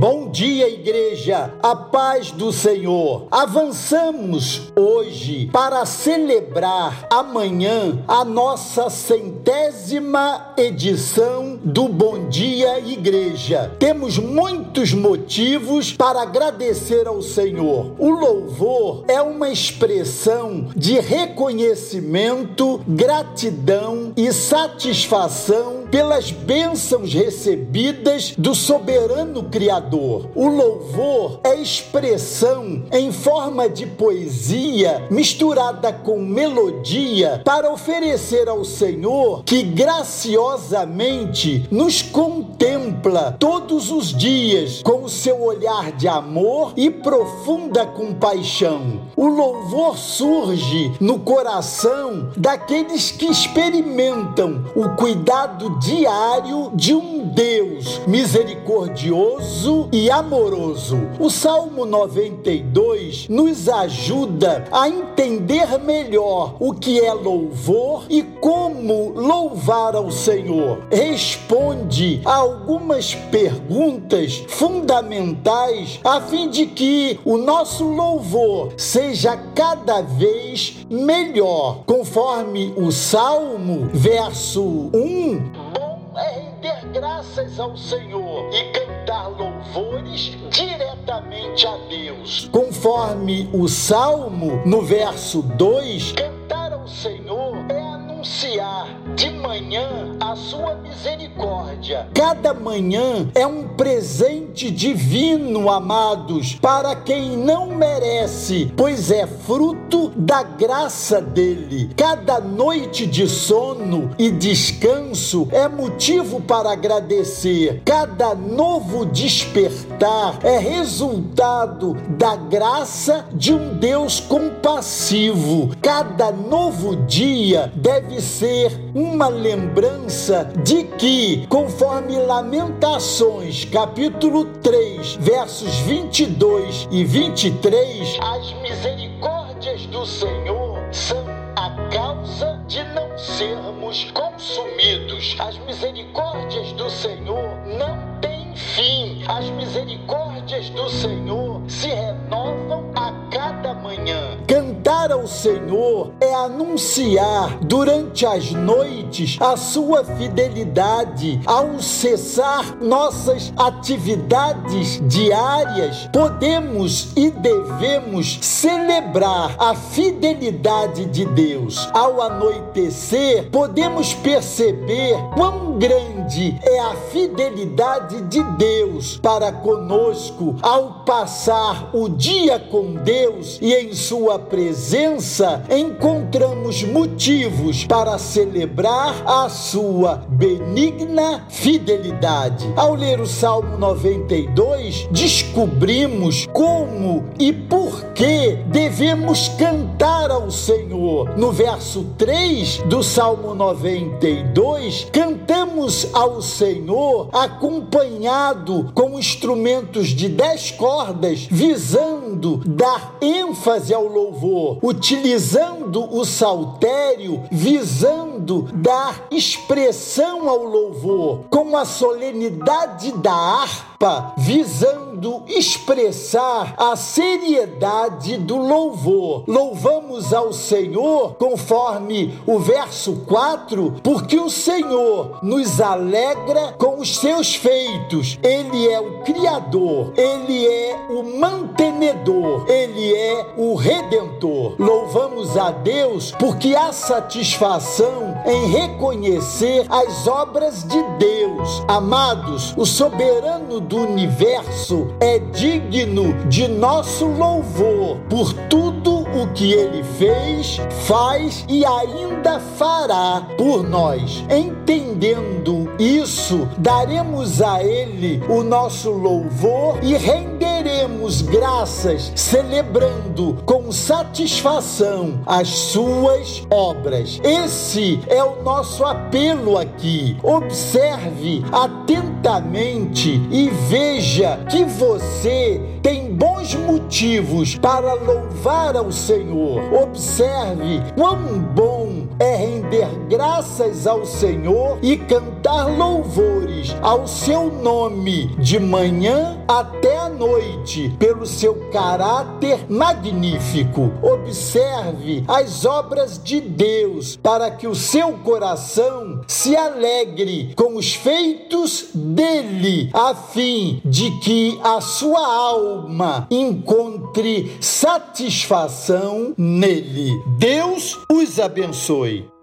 Bom dia, igreja, a paz do Senhor. Avançamos hoje para celebrar amanhã a nossa centésima edição do Bom Dia Igreja. Temos muitos motivos para agradecer ao Senhor. O louvor é uma expressão de reconhecimento, gratidão e satisfação pelas bênçãos recebidas do soberano Criador. O louvor é expressão em forma de poesia misturada com melodia para oferecer ao Senhor que graciosamente nos contempla todos os dias com o seu olhar de amor e profunda compaixão. O louvor surge no coração daqueles que experimentam o cuidado diário de um Deus misericordioso e amoroso. O Salmo 92 nos ajuda a entender melhor o que é louvor e como louvar ao Senhor. Responde a algumas perguntas fundamentais a fim de que o nosso louvor seja cada vez melhor, conforme o Salmo, verso 1 é render graças ao Senhor e cantar louvores diretamente a Deus. Conforme o Salmo, no verso 2, misericórdia. Cada manhã é um presente divino, amados, para quem não merece, pois é fruto da graça dele. Cada noite de sono e descanso é motivo para agradecer. Cada novo despertar é resultado da graça de um Deus compassivo. Cada novo dia deve ser uma lembrança de que, conforme Lamentações, capítulo 3, versos 22 e 23, as misericórdias do Senhor são a causa de não sermos consumidos. As misericórdias do Senhor não têm fim. As misericórdias do Senhor se renovam a cada manhã. Cantar ao Senhor é anunciar durante as noites a sua fidelidade. Ao cessar nossas atividades diárias, podemos e devemos celebrar a fidelidade de Deus. Ao anoitecer, podemos perceber quão grande é a fidelidade de Deus para conosco ao passar o dia com Deus e em Sua presença, encontramos motivos para celebrar a Sua benigna fidelidade. Ao ler o Salmo 92, descobrimos como e por que devemos cantar ao Senhor. No verso 3 do Salmo 92, cantamos ao Senhor acompanhado com instrumentos de dez cordas, visando dar ênfase ao louvor, utilizando o saltério, visando dar expressão ao louvor, com a solenidade da harpa, visando expressar a seriedade do louvor. Louvamos ao Senhor, conforme o verso 4, porque o Senhor nos alegra com os seus feitos. Ele é o Criador, Ele é o mantenedor, Ele é o Redentor. Louvamos a Deus porque há satisfação em reconhecer as obras de Deus. Amados, o soberano do universo é digno de nosso louvor por tudo o que ele fez, faz e ainda fará por nós. Entendendo isso, daremos a ele o nosso louvor e renderemos graças, celebrando com satisfação as suas obras. Esse é o nosso apelo aqui. Observe atentamente e veja que você tem bons motivos para louvar ao Senhor. Observe quão bom é render graças ao Senhor e cantar louvores ao seu nome de manhã até noite, pelo seu caráter magnífico. Observe as obras de Deus para que o seu coração se alegre com os feitos dele, a fim de que a sua alma encontre satisfação nele. Deus os abençoe.